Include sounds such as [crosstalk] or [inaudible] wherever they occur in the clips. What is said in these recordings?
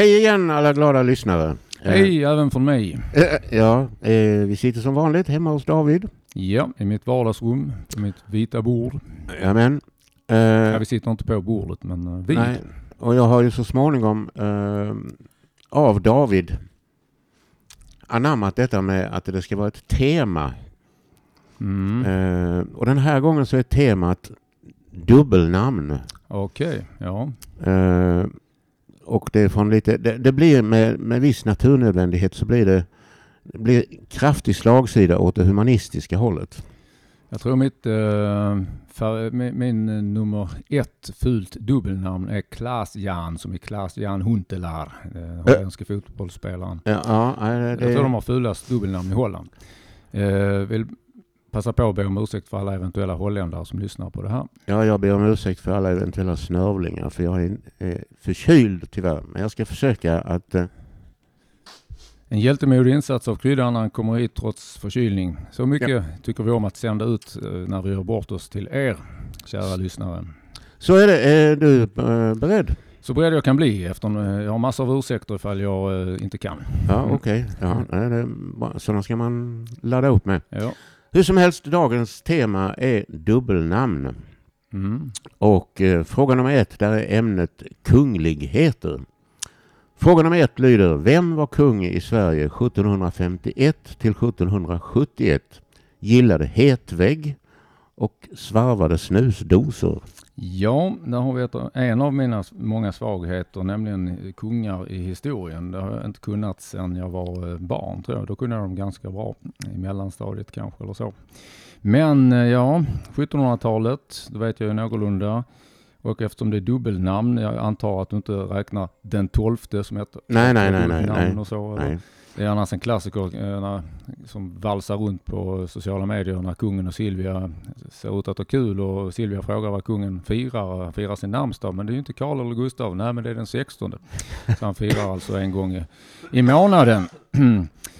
Hej igen alla glada lyssnare. Hej även från mig. Eh, ja, eh, vi sitter som vanligt hemma hos David. Ja, i mitt vardagsrum, på mitt vita bord. Jajamän. Eh, Ja, vi sitter inte på bordet, men uh, vid. nej, och jag har ju så småningom eh, av David anammat detta med att det ska vara ett tema. Mm. Eh, och den här gången så är temat dubbelnamn. Okej, ja. Eh, och det är från lite, det, det blir med, med viss naturnödvändighet så blir det, det blir kraftig slagsida åt det humanistiska hållet. Jag tror mitt, uh, för, min, min eh, nummer ett fult dubbelnamn är Klaas Jan, som är Klaas Jan Huntelaar, den holländske fotbollsspelaren. Ja, ja, det, Jag tror de har fulast dubbelnamn i Holland. Uh, vill passa på att be om ursäkt för alla eventuella holländare som lyssnar på det här. ja, jag ber om ursäkt för alla eventuella snörvlingar för jag är förkyld tyvärr. Men jag ska försöka att... Eh, En hjältemodig insats av kryddan när han kommer hit trots förkylning. Så mycket tycker vi om att sända ut eh, när vi gör bort oss till er, kära lyssnare. så är det. Är du eh, beredd? Så beredd jag kan bli eftersom eh, jag har massor av ursäkter ifall jag inte kan. Ja, okej. Ja, det, bara- sådana ska man ladda upp med. Ja. Hur som helst, dagens tema är dubbelnamn. Mm. Och eh, fråga nummer ett, där är ämnet kungligheter. Fråga nummer ett lyder, vem var kung i Sverige 1751 till 1771? Gillade hetvägg och svarvade snusdosor. Ja, där har vi ett, en av mina många svagheter, nämligen kungar i historien. Det har jag inte kunnat sedan jag var eh, barn tror jag. Då kunde jag dem ganska bra i mellanstadiet kanske eller så. Men eh, ja, 1700-talet, då vet jag ju någorlunda. Och eftersom det är dubbelnamn, jag antar att du inte räknar den tolfte som heter Nej, nej, nej, nej, nej. och så. eller? Nej. Det är annars en klassiker eh, som valsar runt på sociala medier när kungen och Silvia ser ut att ha kul och Silvia frågar vad kungen firar. Firar sin namnsdag, men det är ju inte Karl eller Gustav. Nej, men det är den 16. Så han firar alltså en gång i, i månaden.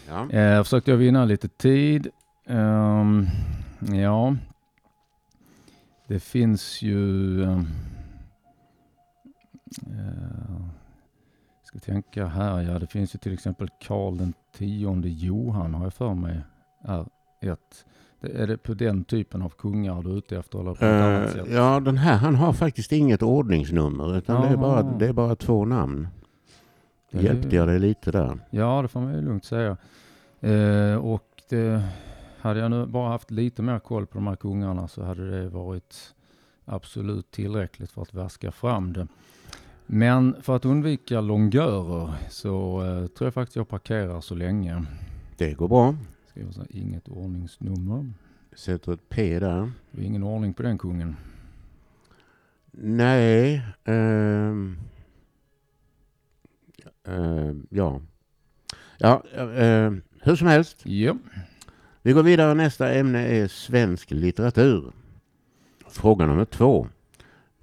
Ja. [clears throat] Eh, försökte jag vinna lite tid. Ehm, ja, det finns ju... ehm, eh, ska tänka här, ja det finns ju till exempel Karl den tionde Johan har jag för mig är ett. Det, är det på den typen av kungar du är ute efter eller på ett annat sätt? ja, den här han har faktiskt inget ordningsnummer utan det är, bara, det är bara två namn. Det- Hjälpte jag dig lite där? Ja, det får man ju lugnt säga. Eh, och det, hade jag nu bara haft lite mer koll på de här kungarna så hade det varit absolut tillräckligt för att vaska fram det. Men för att undvika longörer så eh, tror jag faktiskt jag parkerar så länge. Det går bra. Skriver så här, inget ordningsnummer. Sätter ett P där. Det är ingen ordning på den kungen. Nej. ehm, ehm, ja. Ja, eh, hur som helst. Ja, Vi går vidare. Nästa ämne är svensk litteratur. Fråga nummer två.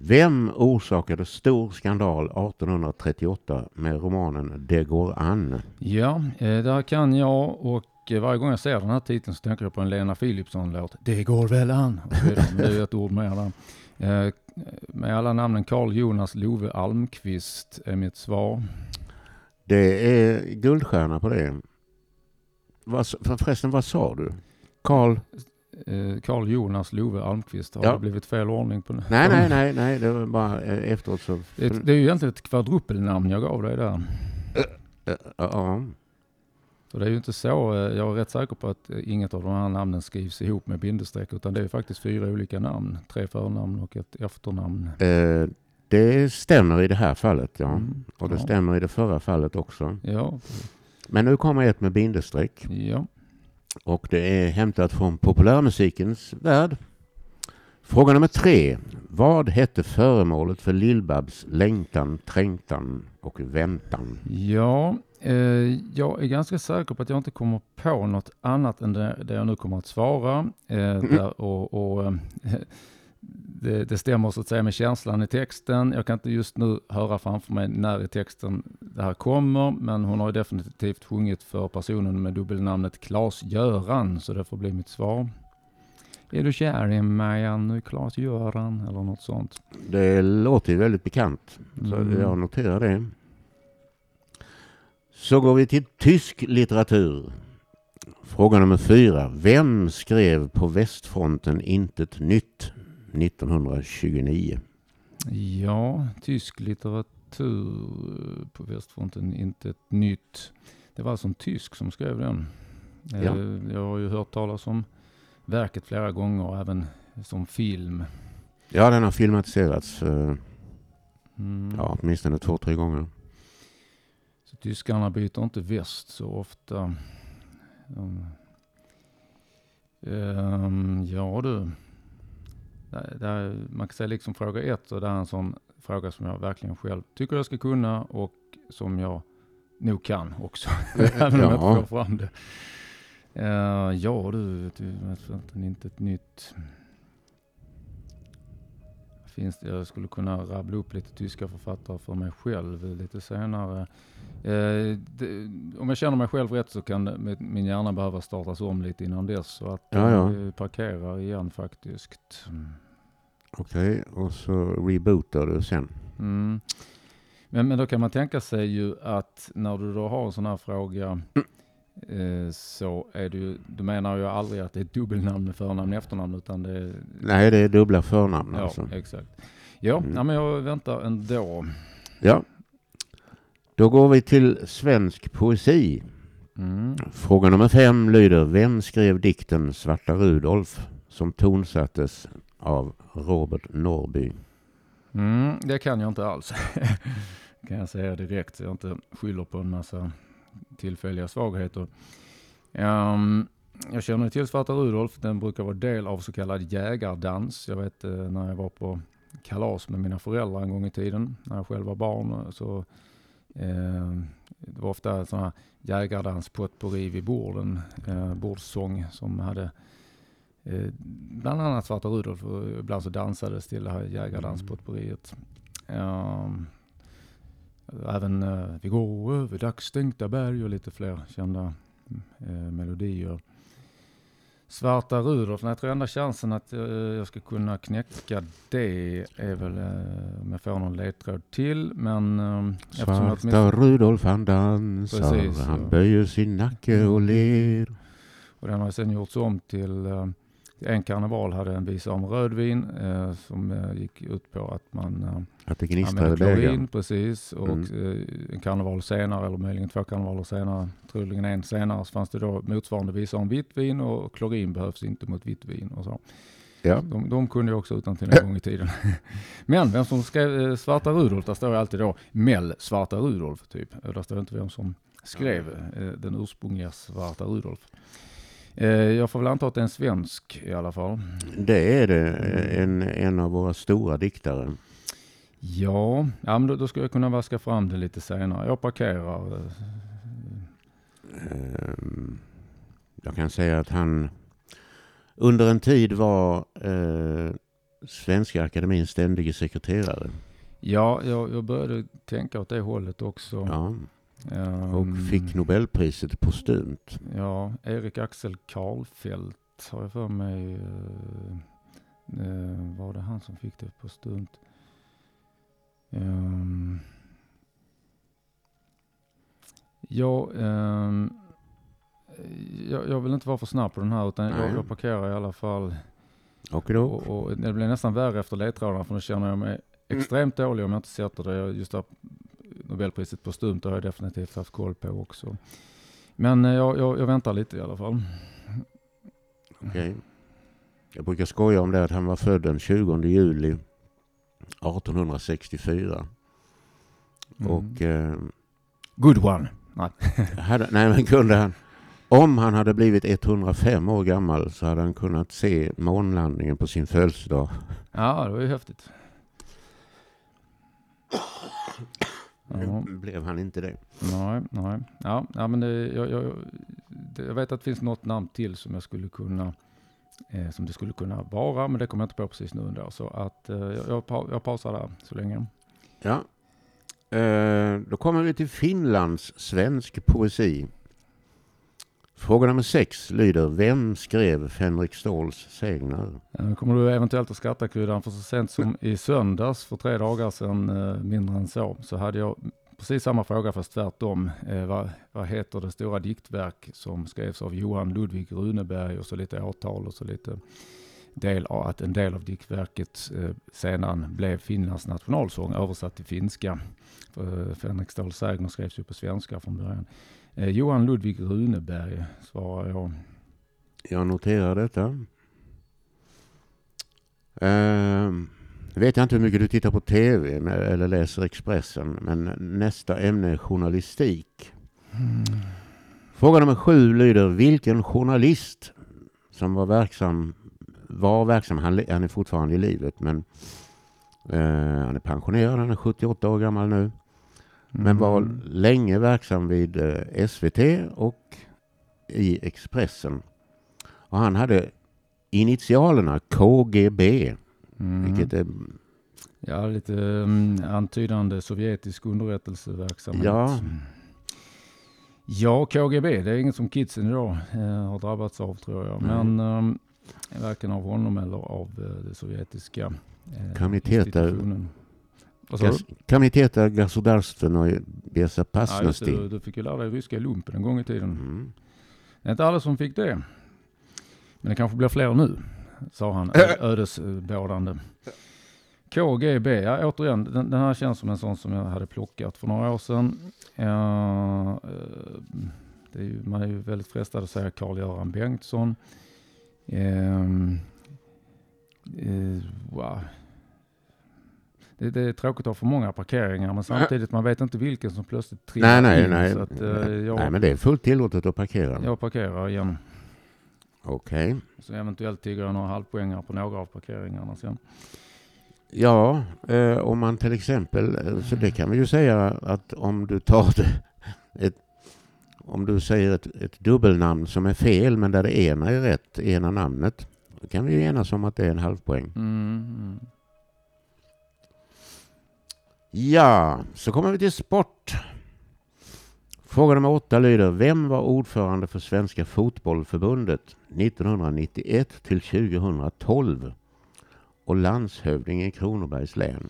Vem orsakade stor skandal 1838 med romanen Det går an? ja eh, där kan jag och eh, varje gång jag ser den här titeln så tänker jag på en Lena Philipsson-låt. Det går väl an. Det är ett ord mer där. Eh, med alla namnen Carl Jonas Love Almqvist är mitt svar. Det är guldstjärna på det. Förresten, vad sa du? Karl? Eh, Carl Jonas Love Almqvist. Har Ja. det blivit fel ordning på Nej, nej, nej, nej, det var bara eh, efteråt så... Det är, det är ju egentligen ett kvadrupelnamn jag gav dig där. Ja, ja. Så det är ju inte så, eh, jag är rätt säker på att eh, inget av de här namnen skrivs ihop med bindestreck utan det är faktiskt fyra olika namn. Tre förnamn och ett efternamn. Eh, det stämmer i det här fallet, ja. Mm, Och det ja. stämmer i det förra fallet också. Ja, Men nu kommer ett med bindestreck. ja. Och det är hämtat från populärmusikens värld. Fråga nummer tre. Vad hette föremålet för Lill-Babs längtan, trängtan och väntan? Ja, eh, jag är ganska säker på att jag inte kommer på något annat än det, det jag nu kommer att svara. Eh, Mm. där, och, och, eh, det, det stämmer så att säga med känslan i texten. Jag kan inte just nu höra framför mig när i texten det här kommer, men hon har definitivt sjungit för personen med dubbelnamnet Klas-Göran, så det får bli mitt svar. Är du kär i mig nu, Klas-Göran? Eller något sånt. Det låter ju väldigt bekant. Så Mm. jag noterar det. Så går vi till tysk litteratur. Fråga nummer fyra. Vem skrev på västfronten Intet nytt 1929? Ja, tysk litteratur på västfronten, inte ett nytt. Det var alltså en tysk som skrev den. Ja. Eh, Jag har ju hört talas om verket flera gånger, även som film. Ja, den har filmatiserats eh, Mm. ja, åtminstone två, tre gånger. Så tyskarna byter inte väst så ofta. Um, ja du. Det, man kan säga liksom fråga ett och det är en sån fråga som jag verkligen själv tycker jag ska kunna och som jag nog kan också. [laughs] [laughs] Även om jag Ja. inte får fram det. Eh, ja du, du inte ett nytt. Finns det, jag skulle kunna rabbla upp lite tyska författare för mig själv lite senare. Eh, det, om jag känner mig själv rätt så kan min- hjärna behöva startas om lite innan dess. Så att Ja, ja. jag parkerar igen faktiskt. Mm. Okej, och så rebootar du sen. Mm. Men, men då kan man tänka sig ju att när du då har en sån här fråga eh, så är ju, du menar ju aldrig att det är dubbelnamn med förnamn och efternamn utan det är, Nej, det är dubbla förnamn ja alltså. exakt. Ja, Mm. ja, men jag väntar ändå. Ja. Då går vi till svensk poesi. Mm. Fråga nummer fem lyder Vem skrev dikten Svarta Rudolf som tonsattes av Robert Norby? Mm, det kan jag inte alls. [laughs] kan jag säga direkt så jag inte skyller på en massa tillfälliga svagheter. Ehm, jag känner till Svarta Rudolf. Den brukar vara del av så kallad jägardans. Jag vet eh, när jag var på kalas med mina föräldrar en gång i tiden. När jag själv var barn så eh, det var ofta sådana här jägardans potpourri vid borden. Eh, bordssång som hade Eh, bland annat Svarta Rudolf och ibland så dansades till det här jägardanspotpourriet. Ehm, eh, även Vi går över dagsstänkta berg och lite fler kända eh, melodier. Svarta Rudolf, nej, jag tror enda chansen att eh, jag ska kunna knäcka det är väl eh, om jag får någon ledtråd till. Men jag Svarta Rudolf han dansar, Precis, han ja. böjer sin nacke och ler. Och den har sen gjorts om till eh, en karneval hade en visa om rödvin eh, som eh, gick ut på att man eh, Att det gnistrade klorin, precis. Och Mm. eh, en karneval senare, eller möjligen två karnevaler senare, troligen en senare, så fanns det då motsvarande visa om vitt vin och klorin behövs inte mot vitt vin och så. Ja. De, de kunde jag också utan till en [laughs] gång i tiden. [laughs] Men vem som skrev eh, Svarta Rudolf, där står alltid då Mell Svarta Rudolf typ. Och Där står inte vem som skrev eh, den ursprungliga Svarta Rudolf. Eh, jag får väl anta att det är en svensk i alla fall. Det är det. En, en av våra stora diktare. Ja, ja men då, då ska jag kunna vaska fram det lite senare. Jag parkerar. eh, Ehm, Jag kan säga att han under en tid var eh, Svenska Akademins ständige sekreterare. Ja, jag, jag började tänka åt det hållet också. Ja, Ehm, och fick Nobelpriset postumt. Ja, Erik Axel Karlfeldt har jag för mig. Eh, eh, var det han som fick det på stumt? Um, ja, ehm, jag, jag vill inte vara för snabb på den här utan jag, jag parkerar i alla fall. Och? Och, det blir nästan värre efter ledtrådarna för nu känner jag mig extremt dålig om jag inte sätter det. Jag- Just det här Nobelpriset på stumt har jag definitivt haft koll på också. Men eh, jag, jag, jag väntar lite i alla fall. Okej. Jag brukar skoja om det att han var född den 20 juli 1864. Mm. Och eh, Good one. [laughs] hade, nej men kunde han, om han hade blivit 105 år gammal så hade han kunnat se månlandningen på sin födelsedag. Ja, det var ju häftigt. Ja, Nu blev han inte det. nej, nej. Ja, ja men det, jag, jag, jag vet att det finns något namn till som jag skulle kunna eh, som det skulle kunna vara, men det kommer jag inte på precis nu ändå. Så att eh, jag, jag pausar där så länge. Ja. Eh, då kommer vi till Finlands svensk poesi. Fråga nummer sex lyder Vem skrev Fänrik Ståls sägner? Nu kommer du eventuellt att skratta kryddan, för så sent som i söndags för tre dagar sedan, eh, mindre än så, så hade jag precis samma fråga fast tvärtom. Eh, vad, vad heter det stora diktverk som skrevs av Johan Ludvig Runeberg och så lite årtal och så lite del av att en del av diktverket eh, sedan blev Finlands nationalsång översatt till finska. Fänrik eh, Ståhl Sägner skrevs ju på svenska från början. Eh, Johan Ludvig Runeberg svarar jag. Jag noterar detta. Eh, vet jag inte hur mycket du tittar på TV eller läser Expressen, men nästa ämne är journalistik. Mm. Fråga nummer sju lyder, vilken journalist som var verksam, var verksam, han, han är fortfarande i livet, men eh, han är pensionerad, han är 78 år gammal nu, men mm. var länge verksam vid eh, SVT och i Expressen. Och han hade initialerna KGB, mm. vilket är Ja, lite um, antydande sovjetisk underrättelseverksamhet. Ja. Ja, KGB, det är inget som kidsen idag eh, har drabbats av tror jag. Mm. Men um, varken av honom eller av uh, det sovjetiska eh, institutionen. Komiteta государственной безопасности. Ja, du, du fick ju lära dig ryska i lumpen en gång i tiden. Mm. Det är inte alla som fick det. Men det kanske blir fler nu, sa han [laughs] ödesbådande. KGB, ja återigen, den, den, här känns som en sån som jag hade plockat för några år sedan. Uh, är ju, man är ju väldigt frestad att säga Carl-Göran Bengtsson. Uh, uh, wow. Det, det, är tråkigt att ha för många parkeringar men samtidigt man vet inte vilken som plötsligt trillar nej, nej, in. Nej, så att, jag, nej, men det är fullt tillåtet att parkera. Jag parkerar igen. Okej. Okay. Så eventuellt tigger jag några halvpoängar på några av parkeringarna sen. Ja, eh, om man till exempel, eh, så det kan vi ju säga att om du tar ett, om du säger ett, ett dubbelnamn som är fel men där det ena är rätt, ena namnet, då kan vi ju enas om att det är en halvpoäng. Mm. Ja, så kommer vi till sport. Fråga nummer åtta lyder, vem var ordförande för Svenska Fotbollförbundet 1991 till 2012 och landshövding i Kronobergs län?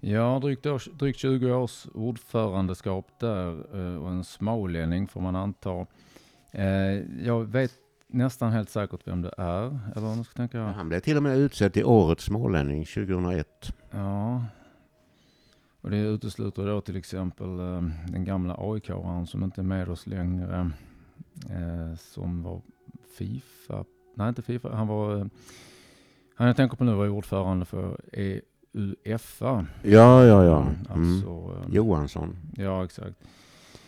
Ja, drygt, år, drygt 20 års ordförandeskap där eh, och en smålänning får man anta. Eh, jag vet nästan helt säkert vem det är. Eller nu ska tänka. Han blev till och med utsedd till årets smålänning 2001. Ja, och det utesluter då till exempel eh, den gamla aik som inte är med oss längre. Eh, som var Fifa, nej inte Fifa, han var, eh, han jag tänker på nu var ordförande för EUFA. Ja, ja, ja. Mm. Alltså, mm. Johansson. Ja, exakt.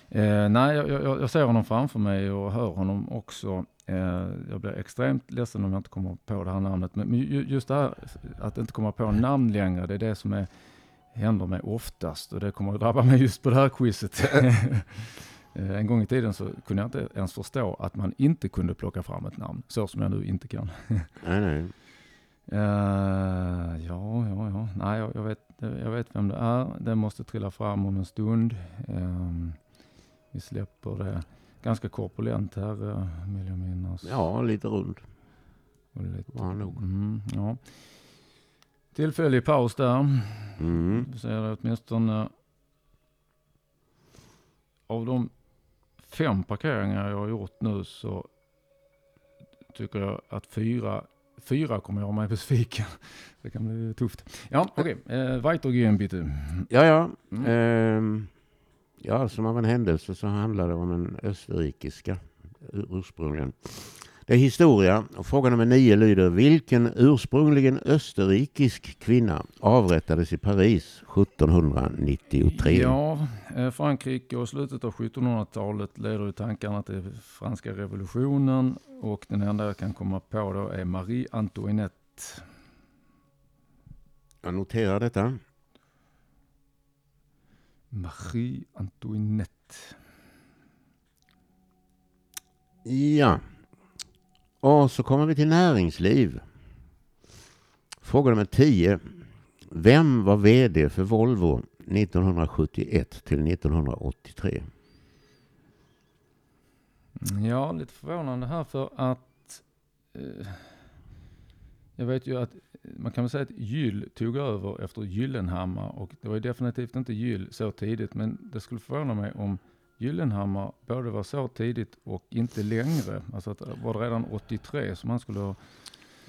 Eh, nej, jag, jag, jag, ser honom framför mig och hör honom också. Eh, jag blir extremt ledsen om jag inte kommer på det här namnet. Men just det här att inte komma på namn längre, det är det som är händer mig oftast och det kommer att drabba mig just på det här quizet. [laughs] En gång i tiden så kunde jag inte ens förstå att man inte kunde plocka fram ett namn, så som jag nu inte kan. [laughs] nej, nej. Uh, ja, ja, ja. Nej, jag, jag, vet, jag vet vem det är. Det måste trilla fram om en stund. Um, vi släpper det. Ganska korpulent här, uh, vill jag minnas. Ja, lite rund. lite, var nog. Mm, ja. Tillfällig paus där. Mm. Vi det åtminstone av de fem parkeringar jag har gjort nu så tycker jag att fyra, fyra kommer göra mig besviken. [laughs] Det kan bli tufft. Ja, okej. Okay. Eh, weitergehen bitte. Ja, ja. Mm. Eh, ja, som av en händelse så handlar det om en österrikiska ursprungligen. Det är historia och fråga nummer nio lyder vilken ursprungligen österrikisk kvinna avrättades i Paris 1793? Ja, eh, Frankrike och slutet av 1700-talet leder ju tankarna till franska revolutionen och den enda jag kan komma på då är Marie Antoinette. Jag noterar detta. Marie Antoinette. Ja, och så kommer vi till näringsliv. Fråga nummer 10. Vem var VD för Volvo 1971 till 1983? Mm, ja, lite förvånande här för att eh, jag vet ju att eh, man kan väl säga att Gyll tog över efter Gyllenhammar och det var ju definitivt inte Gyll så tidigt men det skulle förvåna mig om Gyllenhammar både var så tidigt och inte längre. Alltså att var det redan 83 som han skulle ha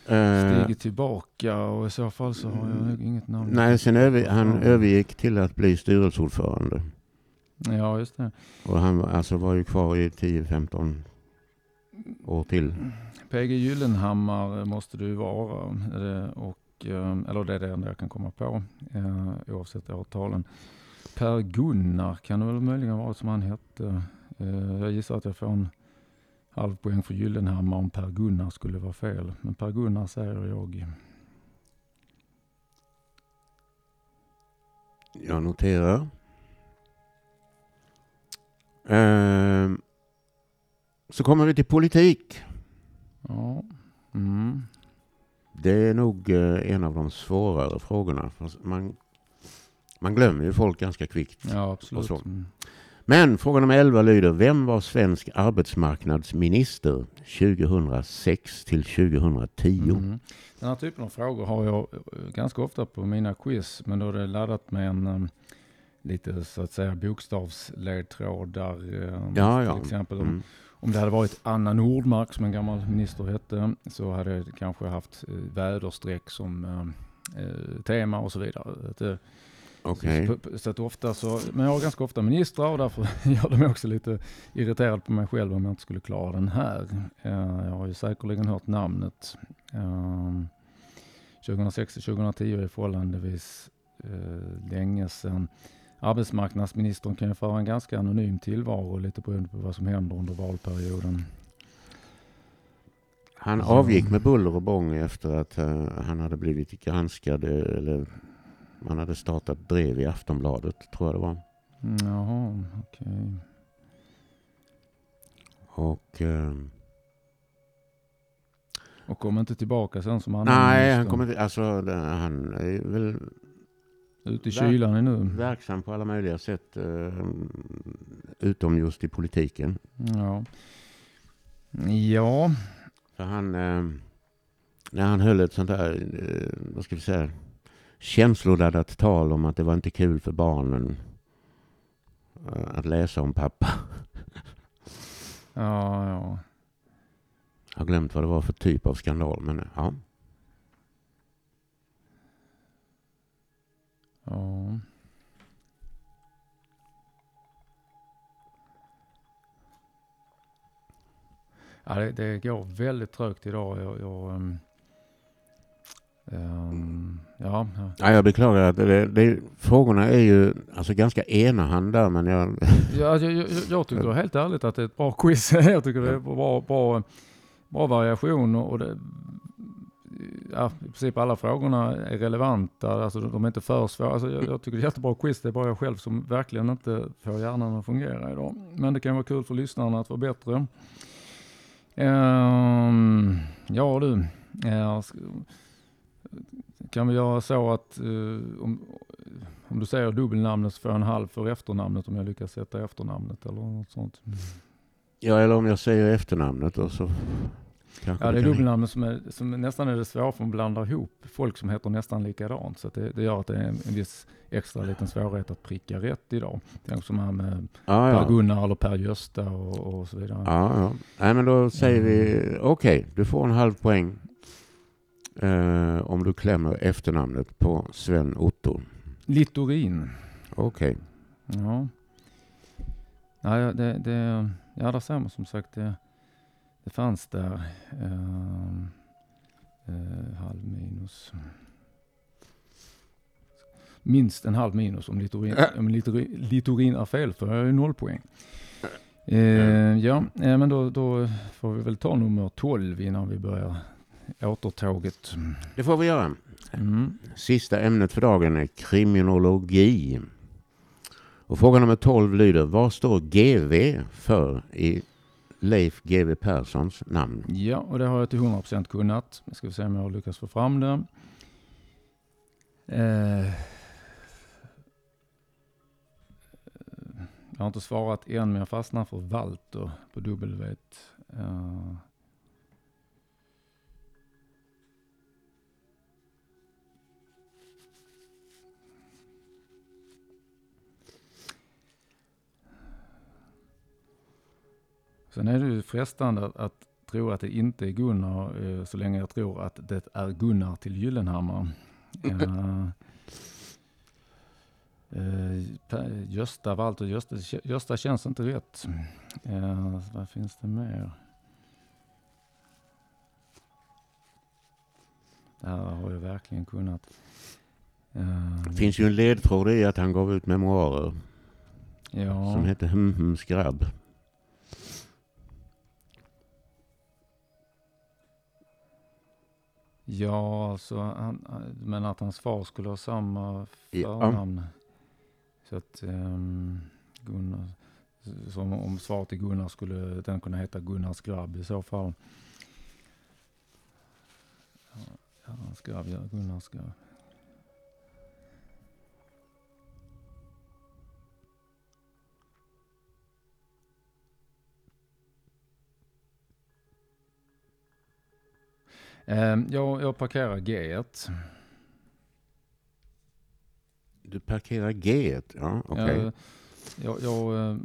Eh, stigit tillbaka och i så fall så har jag nog inget namn. nej, sen över, han övergick till att bli styrelseordförande. Ja, just det. Och han var- alltså, var ju kvar i 10-15 år till. PG Gyllenhammar måste ju vara. eh, Och, eh, eller det är det enda jag kan komma på, oavsett årtalen. Per Gunnar kan det väl möjligen vara som han hette. Eh, Jag gissar att jag får en halv poäng för Gyllenhammar om Per Gunnar skulle vara fel. Men Per Gunnar säger jag. Jag noterar. Ehm, så kommer vi till politik. Ja. Mm. Det är nog eh, en av de svårare frågorna. Man, man glömmer ju folk ganska kvickt. Ja, absolut. Mm. Men fråga nummer 11 lyder, vem var svensk arbetsmarknadsminister 2006 till 2010? Mm. Den här typen av frågor har jag eh, ganska ofta på mina quiz, men då är det laddat med en um, lite så att säga bokstavsledtrådar. Um, Ja, ja. Till exempel om, Mm. om det hade varit Anna Nordmark som en gammal minister hette, så hade jag kanske haft eh, väderstreck som um, eh, tema och så vidare. Att, Okej. så, så att ofta så, men jag har ganska ofta ministrar och därför [laughs] gör det mig också lite irriterad på mig själv om jag inte skulle klara den här. Eh, Jag har ju säkerligen hört namnet. Ehm, 2006 till 2010 är förhållandevis eh, länge sedan. Arbetsmarknadsministern kan ju föra en ganska anonym tillvaro lite beroende på vad som händer under valperioden. Han avgick med buller och bång efter att eh, han hade blivit granskad eller man hade startat brev i Aftonbladet tror jag det var. Mm, Jaha, okej. Och eh, Och kom inte tillbaka sen som han nej, han kommer inte, alltså det- han är väl Ute i Verk- kylan nu. verksam på alla möjliga sätt eh, utom just i politiken. Ja. Ja, För han, eh, när han höll ett sånt där, eh, vad ska vi säga, känsloladdat tal om att det var inte kul för barnen eh, att läsa om pappa. [laughs] ja, ja. Jag har glömt vad det var för typ av skandal, men eh, ja. ja. Ja, det, det går väldigt trögt idag. Jag, jag, ehm, ja, ja. ja jag beklagar att det, det, frågorna är ju alltså ganska enahanda, men jag, [laughs] Ja, alltså, jag, jag, jag tycker helt ärligt att det är ett bra quiz. [laughs] jag tycker det är bra, bra, bra variation och det, ja, i princip alla frågorna är relevanta. Alltså, de är inte för svåra. Alltså, jag, jag tycker det är ett jättebra quiz. Det är bara jag själv som verkligen inte får hjärnan att fungera idag. Men det kan vara kul för lyssnarna att vara bättre. Ehm, ja du, ja, sk- kan vi göra så att eh, om, om du säger dubbelnamnet så får jag en halv för efternamnet om jag lyckas sätta efternamnet eller något sånt. ja, eller om jag säger efternamnet och så kanske Ja, det är dubbelnamnet som, är, som nästan är det svåra för man blandar ihop folk som heter nästan likadant. Så det, det gör att det är en, en viss extra liten svårighet att pricka rätt idag. Tänk som här med Ja, ja. Per-Gunnar eller Per-Gösta och, och så vidare. Ja, ja. Nej, men då säger vi okej, du får en halv poäng eh, om du klämmer efternamnet på Sven Otto. Littorin. Okej. Ja. Ja, ja, det, det, ja, där ser man som sagt. Det, det fanns där. ehm, eh, halv minus. Minst en halv minus om Littorin, Äh. om Littorin, Littorin är fel för jag är noll poäng. Eh, ja, eh, men då, då får vi väl ta nummer 12 innan vi börjar återtåget. Det får vi göra. Mm. Sista ämnet för dagen är kriminologi. Och fråga nummer 12 lyder, vad står GV för i Leif GW Perssons namn? Ja, och det har jag till 100% kunnat. Nu ska vi se om jag lyckas få fram det. Eh, jag har inte svarat än, men jag fastnar för Walter på W. Eh, Sen är det ju frestande att, att tro att det inte är Gunnar eh, så länge jag tror att det är Gunnar till Gyllenhammar. [laughs] Eh, Per- Gösta, Walter, Gösta, Gösta känns inte rätt. Eh, vad finns det mer? Det här har jag verkligen kunnat. Det finns ju en ledtråd i att han gav ut memoarer ja. som hette Hm Hms grabb. Ja, alltså, han, han- men att hans far skulle ha samma Ja. förnamn. Så att um, Gunnar, som om svaret till Gunnar skulle den kunna heta Gunnars grabb i så fall. Ja, Herrans grabb, ja, Gunnars grabb. Jag, jag parkerar G1. Du parkerar G. Ja, okej. Jag, jag, jag, eh,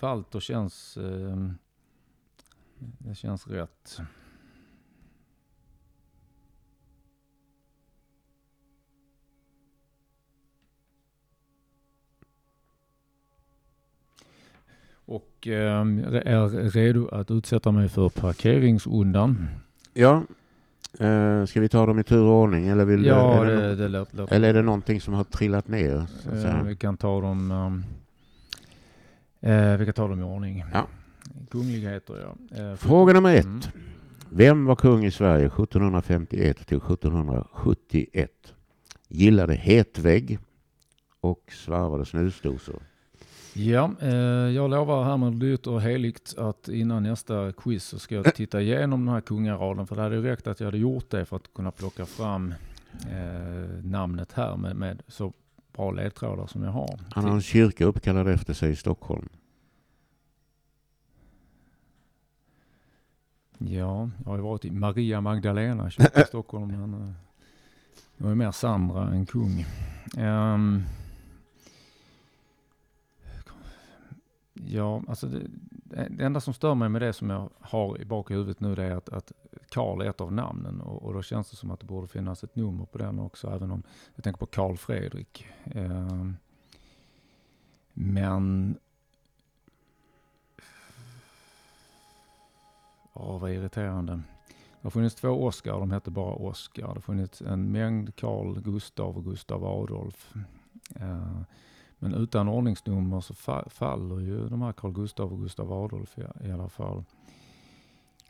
Walter känns, eh, det känns rätt. Och eh, är redo att utsätta mig för parkeringsundan. Ja. Eh, ska vi ta dem i tur och ordning? Eller, vill Ja, är det, det, det låter... eller är det någonting som har trillat ner? Säga? vi kan ta dem um, eh, vi kan ta dem i ordning. Ja. Kungligheter ja. Eh, Fråga nummer ett. Mm. Vem var kung i Sverige 1751 till 1771? Gillade hetvägg och svarvade snusdosor. Ja, eh, jag lovar härmed dyrt och heligt att innan nästa quiz så ska jag titta igenom den här kungaraden. För det hade räckt att jag hade gjort det för att kunna plocka fram eh, namnet här med, med så bra ledtrådar som jag har. Han har en kyrka uppkallad efter sig i Stockholm. Ja, jag har ju varit i Maria Magdalena kyrka i Stockholm. Men eh, jag är mer Sandra än kung. Ehm, ja, alltså det, det enda som stör mig med det som jag har i bak i huvudet nu det är att, att Karl är ett av namnen och, och då känns det som att det borde finnas ett nummer på den också även om jag tänker på Karl Fredrik. Eh, men Ja, vad irriterande. Det har funnits två Oscar, de hette bara Oscar. Det har funnits en mängd Karl, Gustav och Gustav Adolf. Eh, men utan ordningsnummer så fa- faller ju de här Carl Gustav och Gustav Adolf i, i alla fall.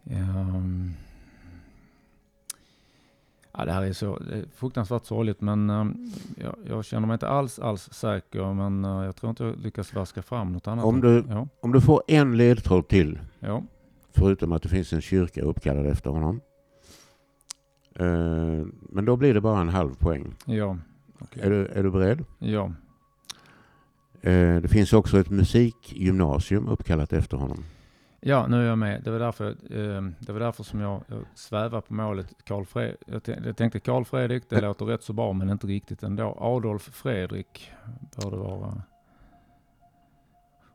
Ehm. Ja, det här är så det är fruktansvärt sorgligt men ehm, jag, jag känner mig inte alls, alls säker men eh, jag tror inte jag lyckas vaska fram något annat. Om du- Ja, Om du får en ledtråd till, ja. förutom att det finns en kyrka uppkallad efter honom. Eh, men då blir det bara en halv poäng. Ja, Är, du, är du beredd? ja. Eh, det finns också ett musikgymnasium uppkallat efter honom. Ja, nu är jag med. Det var därför, eh, det var därför som jag, svävar på målet. Karl Fred, jag, tän- jag tänkte Karl Fredrik, det låter rätt så bra men inte riktigt ändå. Adolf Fredrik bör det vara.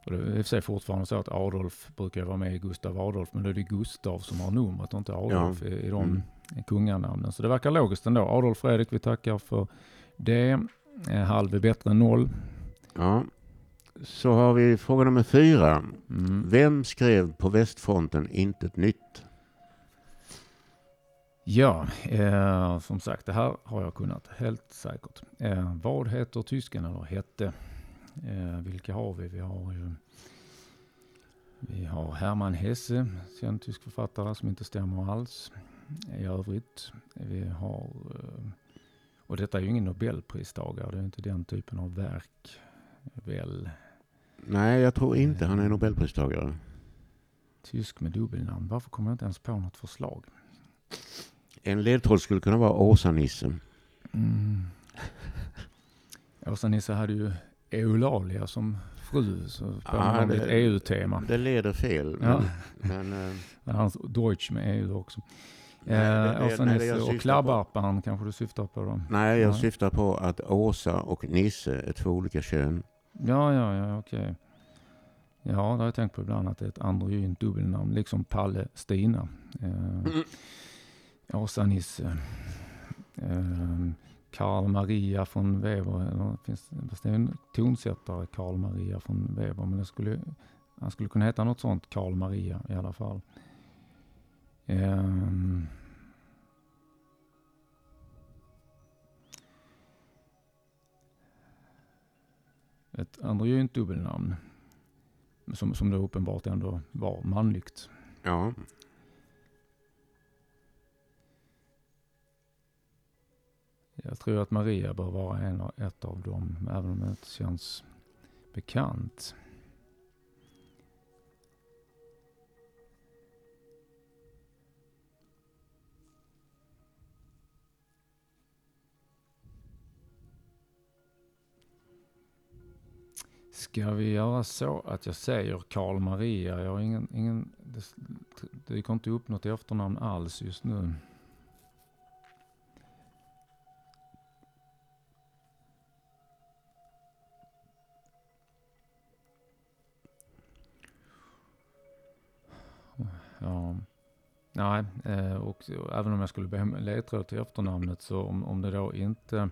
Och det är i och för sig fortfarande så att Adolf brukar vara med i Gustav Adolf, men då är det Gustav som har numret och inte Adolf i, i de Mm. kunganamnen. Så det verkar logiskt ändå. Adolf Fredrik, vi tackar för det. Eh, halv är bättre än noll. Ja. Så har vi fråga nummer fyra. Mm. Vem skrev på västfronten Intet nytt? Ja, eh, som sagt, det här har jag kunnat helt säkert. Eh, vad heter tysken eller hette? Eh, vilka har vi? Vi har ju vi har Hermann Hesse, känd tysk författare som inte stämmer alls i övrigt. Vi har, eh, och detta är ju ingen nobelpristagare, det är inte den typen av verk väl. Nej, jag tror inte han är nobelpristagare. Tysk med dubbelnamn, varför kommer jag inte ens på något förslag? En ledtråd skulle kunna vara Åsa-Nisse. Mm. [laughs] Åsa-Nisse hade ju Eulalia som fru, så på Ja, ja, det- ett EU-tema. Det leder fel. Ja. Men, men, eh, Men Hans Deutsch med EU också. nej, Eh, Åsa-Nisse och Klabbarpan kanske du syftar på då? Nej, jag Nej. syftar på att Åsa och Nisse är två olika kön. Ja, ja, ja, okej. Ja, det har jag tänkt på ibland att det är ett androgynt dubbelnamn, liksom Palestina. Eh, Åsa-Nisse. Eh, eh, Karl Maria från Weber. Eller, finns, fast det är en tonsättare, Karl Maria från Weber. Men det skulle, han skulle kunna heta något sånt, Karl Maria i alla fall. Eh, ett androgynt dubbelnamn. Som, som då uppenbart ändå var manligt. Ja. Jag tror att Maria bör vara en, av- ett av dem, även om det inte känns bekant. Ska vi göra så att jag säger Karl Maria? Jag har ingen, ingen, det, det dyker inte upp något efternamn alls just nu. Ja. Nej, eh, och även om jag skulle be om ledtråd till efternamnet så om, om det då inte,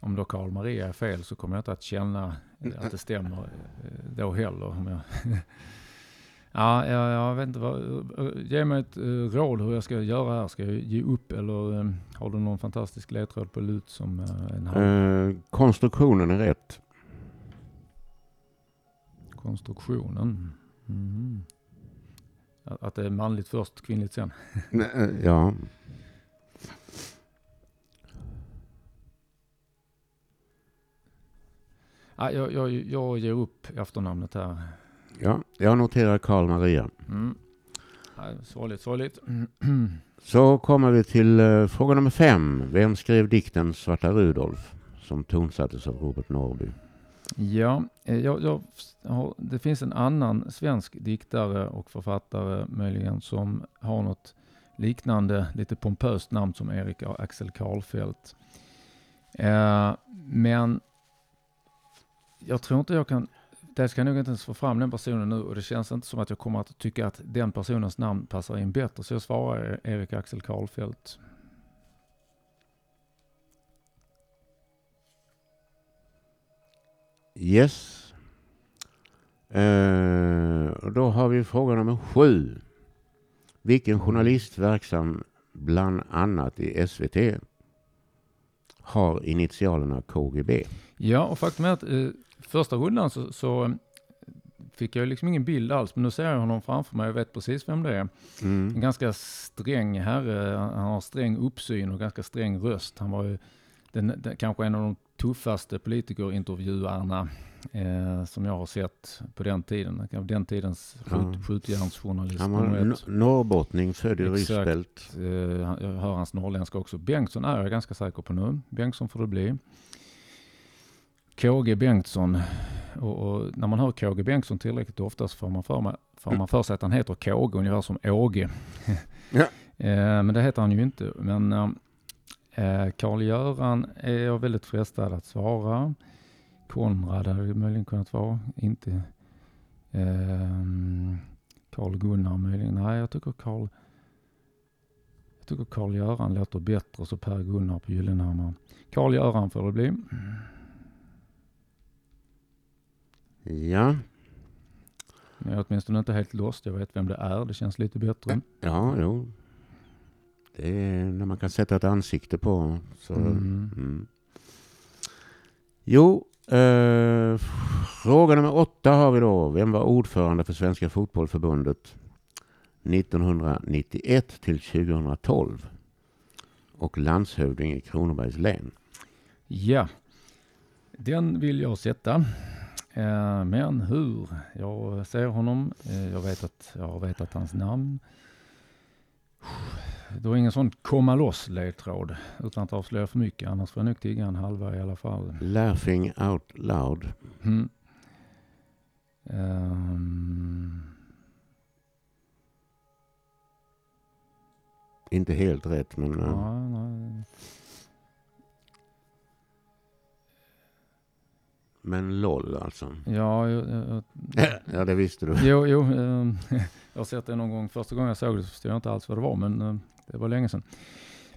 om då Karl Maria är fel så kommer jag inte att känna att det stämmer eh, då heller. Om jag [laughs] ja, jag, jag vet inte vad, eh, ge mig ett eh, råd hur jag ska göra här. Ska jag ge upp eller har du någon fantastisk ledtråd på lut som en halv Eh, konstruktionen är rätt. konstruktionen? Mhm. Att- det är manligt först, kvinnligt sen. Ja. Ja, jag, jag, jag ger upp efternamnet här. ja, jag noterar Karl Maria. Mm. Ja, sorgligt, sorgligt. [clears throat] Så kommer vi till eh, fråga nummer fem. Vem skrev dikten Svarta Rudolf som tonsattes av Robert Norrby? Ja, eh, jag, jag har, det finns en annan svensk diktare och författare möjligen som har något liknande, lite pompöst namn som Erik Axel Karlfeldt. Eh, men jag tror inte jag kan, det ska jag nog inte ens få fram den personen nu och det känns inte som att jag kommer att tycka att den personens namn passar in bättre. Så jag svarar Erik Axel Karlfeldt. Yes. Eh, och då har vi fråga nummer sju. Vilken journalist verksam bland annat i SVT har initialerna KGB? Ja, och faktum är att eh, första rundan så, så fick jag liksom ingen bild alls, men nu ser jag honom framför mig och vet precis vem det är. En Mm. ganska sträng herre, han har sträng uppsyn och ganska sträng röst. Han var ju den, den, kanske en av de tuffaste politikerintervjuarna eh, som jag har sett på den tiden. Den tidens skjut, Ja. skjutjärnsjournalist. Han var nummer n- ett. norrbottning, född i. Ryssbält. Eh, jag hör hans norrländska också. Bengtsson är jag ganska säker på nu. Bengtsson får det bli. KG Bengtsson. Och, och när man hör KG Bengtsson tillräckligt ofta så får man för, mig, får man för sig att han heter KG, ungefär som Åge. [laughs] Ja. eh, men det heter han ju inte. Men eh, Karl-Göran är jag väldigt frestad att svara. Konrad hade det möjligen kunnat vara. Inte Karl-Gunnar möjligen. Nej, jag tycker Karl jag tycker Karl-Göran låter bättre, så Per-Gunnar på Gyllenhammar. Karl-Göran får det bli. Ja, jag är åtminstone inte helt lost. Jag vet vem det är. Det känns lite bättre. ja, jo. Det är när man kan sätta ett ansikte på. Så, Mm. mm. Jo, eh, fråga nummer åtta har vi då. Vem var ordförande för Svenska Fotbollförbundet 1991 till 2012? Och landshövding i Kronobergs län. Ja, den vill jag sätta. Eh, men hur? Jag ser honom. Eh, jag vet att jag har vetat hans namn. Det var ingen sån komma loss ledtråd utan att avslöja för mycket. Annars får jag nog tigga en halva i alla fall. Laughing out loud. Mm. Ehm, Inte helt rätt, men... eh, ja, nej. Men LOL alltså. Ja, jag, jag, [laughs] Ja, det visste du. jo, jo eh, [laughs] jag har sett det någon gång. Första gången jag såg det så förstod jag inte alls vad det var, men eh, det var länge sedan.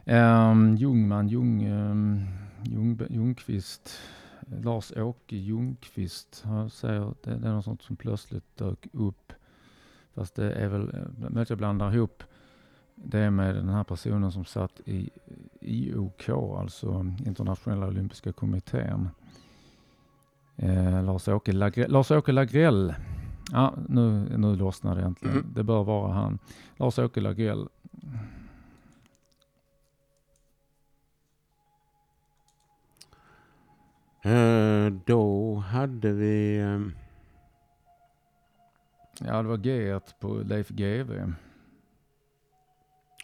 Um, Ljungman, Ljung, um, Ljung, Ljungqvist, Lars-Åke Ljungqvist. Jag säger, det, det är något sånt som plötsligt dök upp. Fast det är väl, eh, möjligt jag blandar ihop det med den här personen som satt i IOK, alltså Internationella Olympiska Kommittén. Eh, Lars-Åke Lagrell. Lars Lagrell. Ja, nu, nu lossnar det äntligen. Mm. Det bör vara han. Lars-Åke Lagrell. Eh, då hade vi... eh, Ja, det var G1 på Leif GW.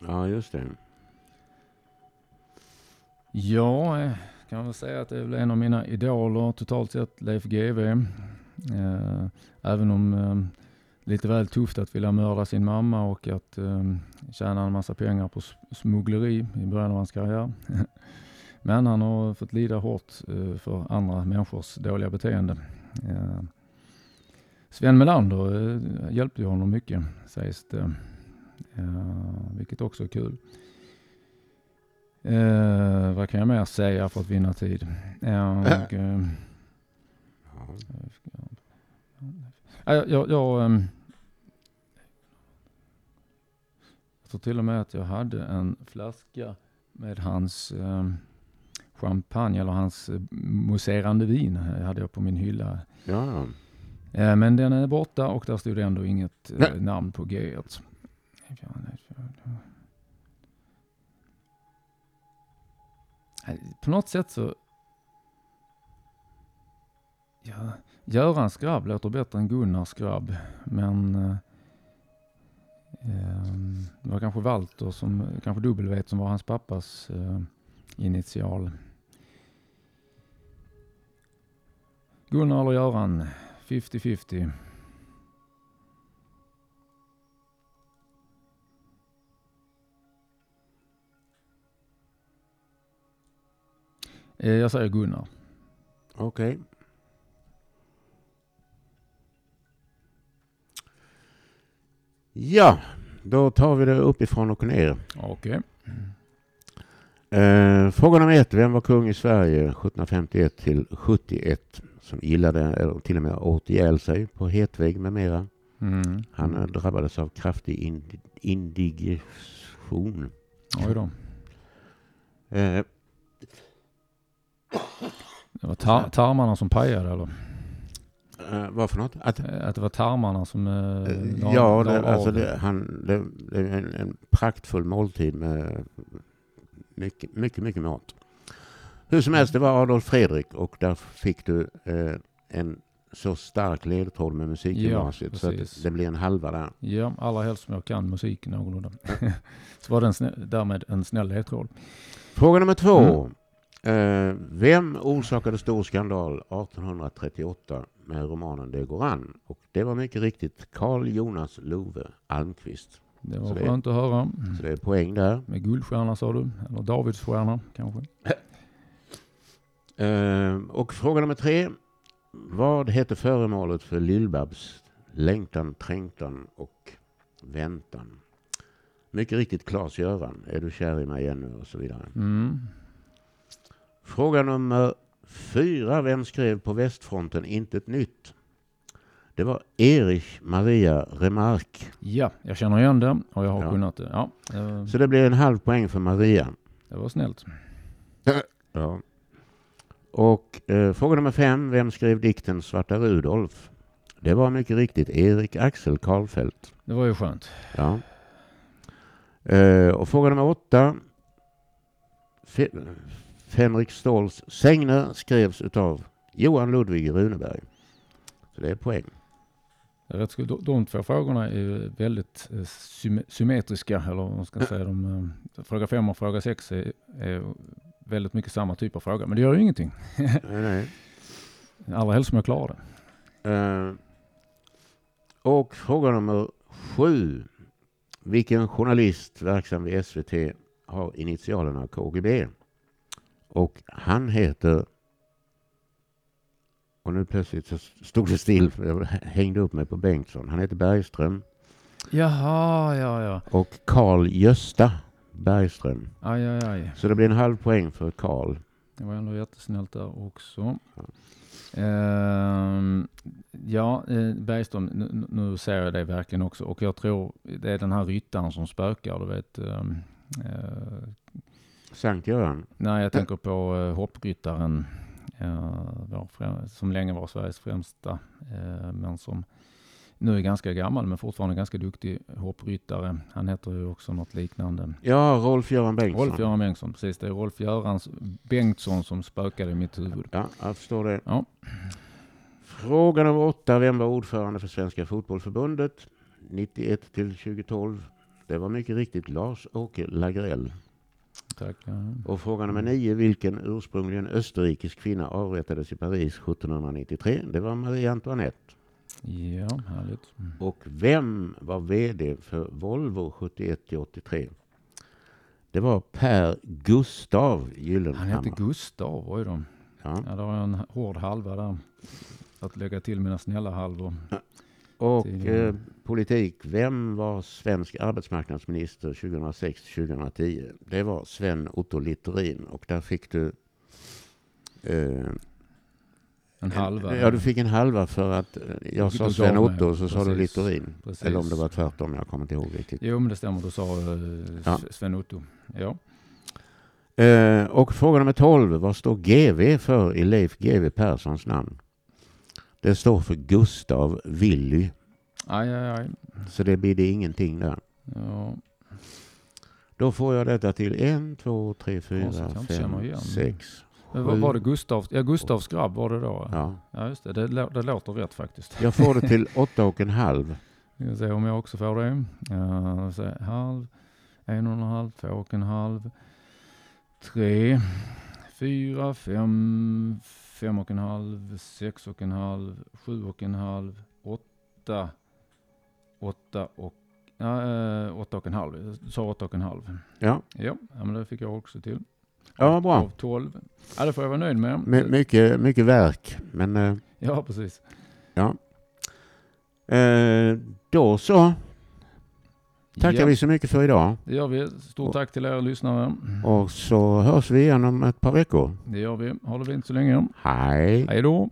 Ja, just det. Ja, eh, kan väl säga att det är väl en av mina idoler totalt sett, Leif GW. Eh, även om eh, lite väl tufft att vilja mörda sin mamma och att eh, tjäna en massa pengar på smuggleri i början av hans karriär. [laughs] Men han har fått lida hårt eh, för andra människors dåliga beteende. Eh, Sven Melander eh, hjälpte ju honom mycket sägs det. Eh, vilket också är kul. Eh, vad kan jag mer säga för att vinna tid? Eh, [laughs] och, eh, Ja. Ja, jag, jag, jag, ehm, jag tror till och med att jag hade en flaska med hans ehm, champagne eller hans eh, mousserande vin eh, hade jag på min hylla. Ja. Eh, men den är borta och där stod det ändå inget eh, namn på G. På något sätt så... Ja, Görans grabb låter bättre än Gunnars grabb. Men... Eh, ehm, det var kanske Walter som, kanske W som var hans pappas eh, initial. Gunnar eller Göran? 50-50. Jag säger Gunnar. Okej. Ja, då tar vi det uppifrån och ner. Okej. Eh, fråga nummer ett. Vem var kung i Sverige 1751 till 71? Som gillade, eller till och med åt ihjäl sig på hetvägg med mera. Mm. Han eh, drabbades av kraftig ind- indigestion. Oj då. Eh, Det var tar- tarmarna som pajade eller? eh, vad för något? Att, Eh, Att det var tarmarna som... eh, la- ja, det, alltså det, han, det, det är en, en praktfull måltid med mycket, mycket, mycket mat. Hur som helst, det var Adolf Fredrik och där fick du eh, en så stark ledtråd med musikgymnasiet Ja, så att det blir en halva där. Ja, allra helst som jag kan musik någorlunda. [laughs] Så var det en snä- därmed en snäll ledtråd. Fråga nummer två. Eh, vem orsakade stor skandal 1838 med romanen Det går an? Och det var mycket riktigt Carl Jonas Love Almqvist. Det var Så det- skönt att höra. Så det är poäng där. Med guldstjärna sa du, eller Davidsstjärna kanske. Eh, och fråga nummer tre. Vad heter föremålet för Lill-Babs längtan, trängtan och väntan? Mycket riktigt Klas-Göran. Är du kär i mig ännu? Och så vidare. Mm. Fråga nummer fyra. Vem skrev på västfronten Intet nytt? Det var Erich Maria Remarque. Ja, jag känner igen det och jag har Ja. kunnat det. Ja, det, Så det blir en halv poäng för Maria. det var snällt. Ja. Och eh, fråga nummer fem. Vem skrev dikten Svarta Rudolf? Det var mycket riktigt Erik Axel Karlfeldt. Det var ju skönt. Ja. Eh, och fråga nummer åtta. Fe- Fänrik Ståhls Sägner skrevs utav Johan Ludvig Runeberg. Så det är poäng. Rätt. De, två frågorna är väldigt eh, sym- symmetriska, eller vad man ska säga. De, eh, fråga fem och fråga sex är, är väldigt mycket samma typ av fråga. Men det gör ju ingenting. Nej, nej. [laughs] Allra helst som jag klarar det. Eh, och fråga nummer sju. Vilken journalist verksam vid SVT har initialerna KGB? Och han heter, Och nu plötsligt så stod det still. för Jag hängde upp mig på Bengtsson. Han heter Bergström. Jaha, ja, ja. Och Karl Gösta Bergström. Aj, aj, aj. Så det blir en halv poäng för Karl. Det var ändå jättesnällt där också. Ehm, ja, eh, Bergström, nu, nu ser jag det verkligen också. Och jag tror det är den här ryttaren som spökar, du vet. ehm, eh, Sankt Göran. nej, jag tänker på uh, hoppryttaren eh, som länge var Sveriges främsta, eh, men som nu är ganska gammal, men fortfarande ganska duktig hoppryttare. Han heter ju också något liknande. Ja, Rolf-Göran Bengtsson. Rolf-Göran Bengtsson, precis. Det är Rolf-Görans Bengtsson som spökade i mitt huvud. Ja, jag förstår det. Ja. Fråga nummer åtta. Vem var ordförande för Svenska fotbollförbundet 91 till 2012? Det var mycket riktigt Lars-Åke Lagrell. Tackar. Och fråga nummer nio. Vilken ursprungligen österrikisk kvinna avrättades i Paris 1793? Det var Marie Antoinette. Ja, härligt. Och vem var VD för Volvo 71 till 83? Det var Per Gustav Han Gyllenhammar. heter Gustav, oj då. Ja. Ja, det var en hård halva där. Att lägga till mina snälla halvor. Och eh, politik. Vem var svensk arbetsmarknadsminister 2006-2010? Det var Sven Otto Littorin. Och där fick du... Eh, En halva. Ja, du fick en halva för att eh, jag sa Sven Otto så sa du precis. Littorin. Precis. Eller om det var tvärtom, jag kommer inte ihåg riktigt. Jo, men det stämmer. Du sa uh, Ja. Sven Otto. Ja. Eh, och fråga nummer 12. Vad står GV för i Leif GW Perssons namn? Det står för Gustav Willy. Aj, aj, aj. Så det blir det ingenting där. Ja. Då får jag detta till en, två, tre, fyra, fem, sex. Men vad var det Gustav? Ja, Gustavs grabb var det då. Ja. Ja, just det. Det, det låter rätt faktiskt. Jag får det till [laughs] åtta och en halv. Vi ska se om jag också får det. Uh, halv, en och en halv, två och en halv, tre, fyra, fem, fem och en halv, sex och en halv, sju och en halv, åtta, åtta och, ja, eh, åtta och en halv. Jag sa åtta och en halv. Ja, Ja, ja men det fick jag också till. ja bra. Av tolv. Ja, det får jag vara nöjd med. My, mycket, mycket verk. Men eh, Ja, precis. ja. Eh, då så. Tackar ja, vi så mycket för idag. Det gör vi. Stort tack till er lyssnare. Och så hörs vi igen om ett par veckor. Det gör vi. Ha det fint så länge. Hej! Hej då.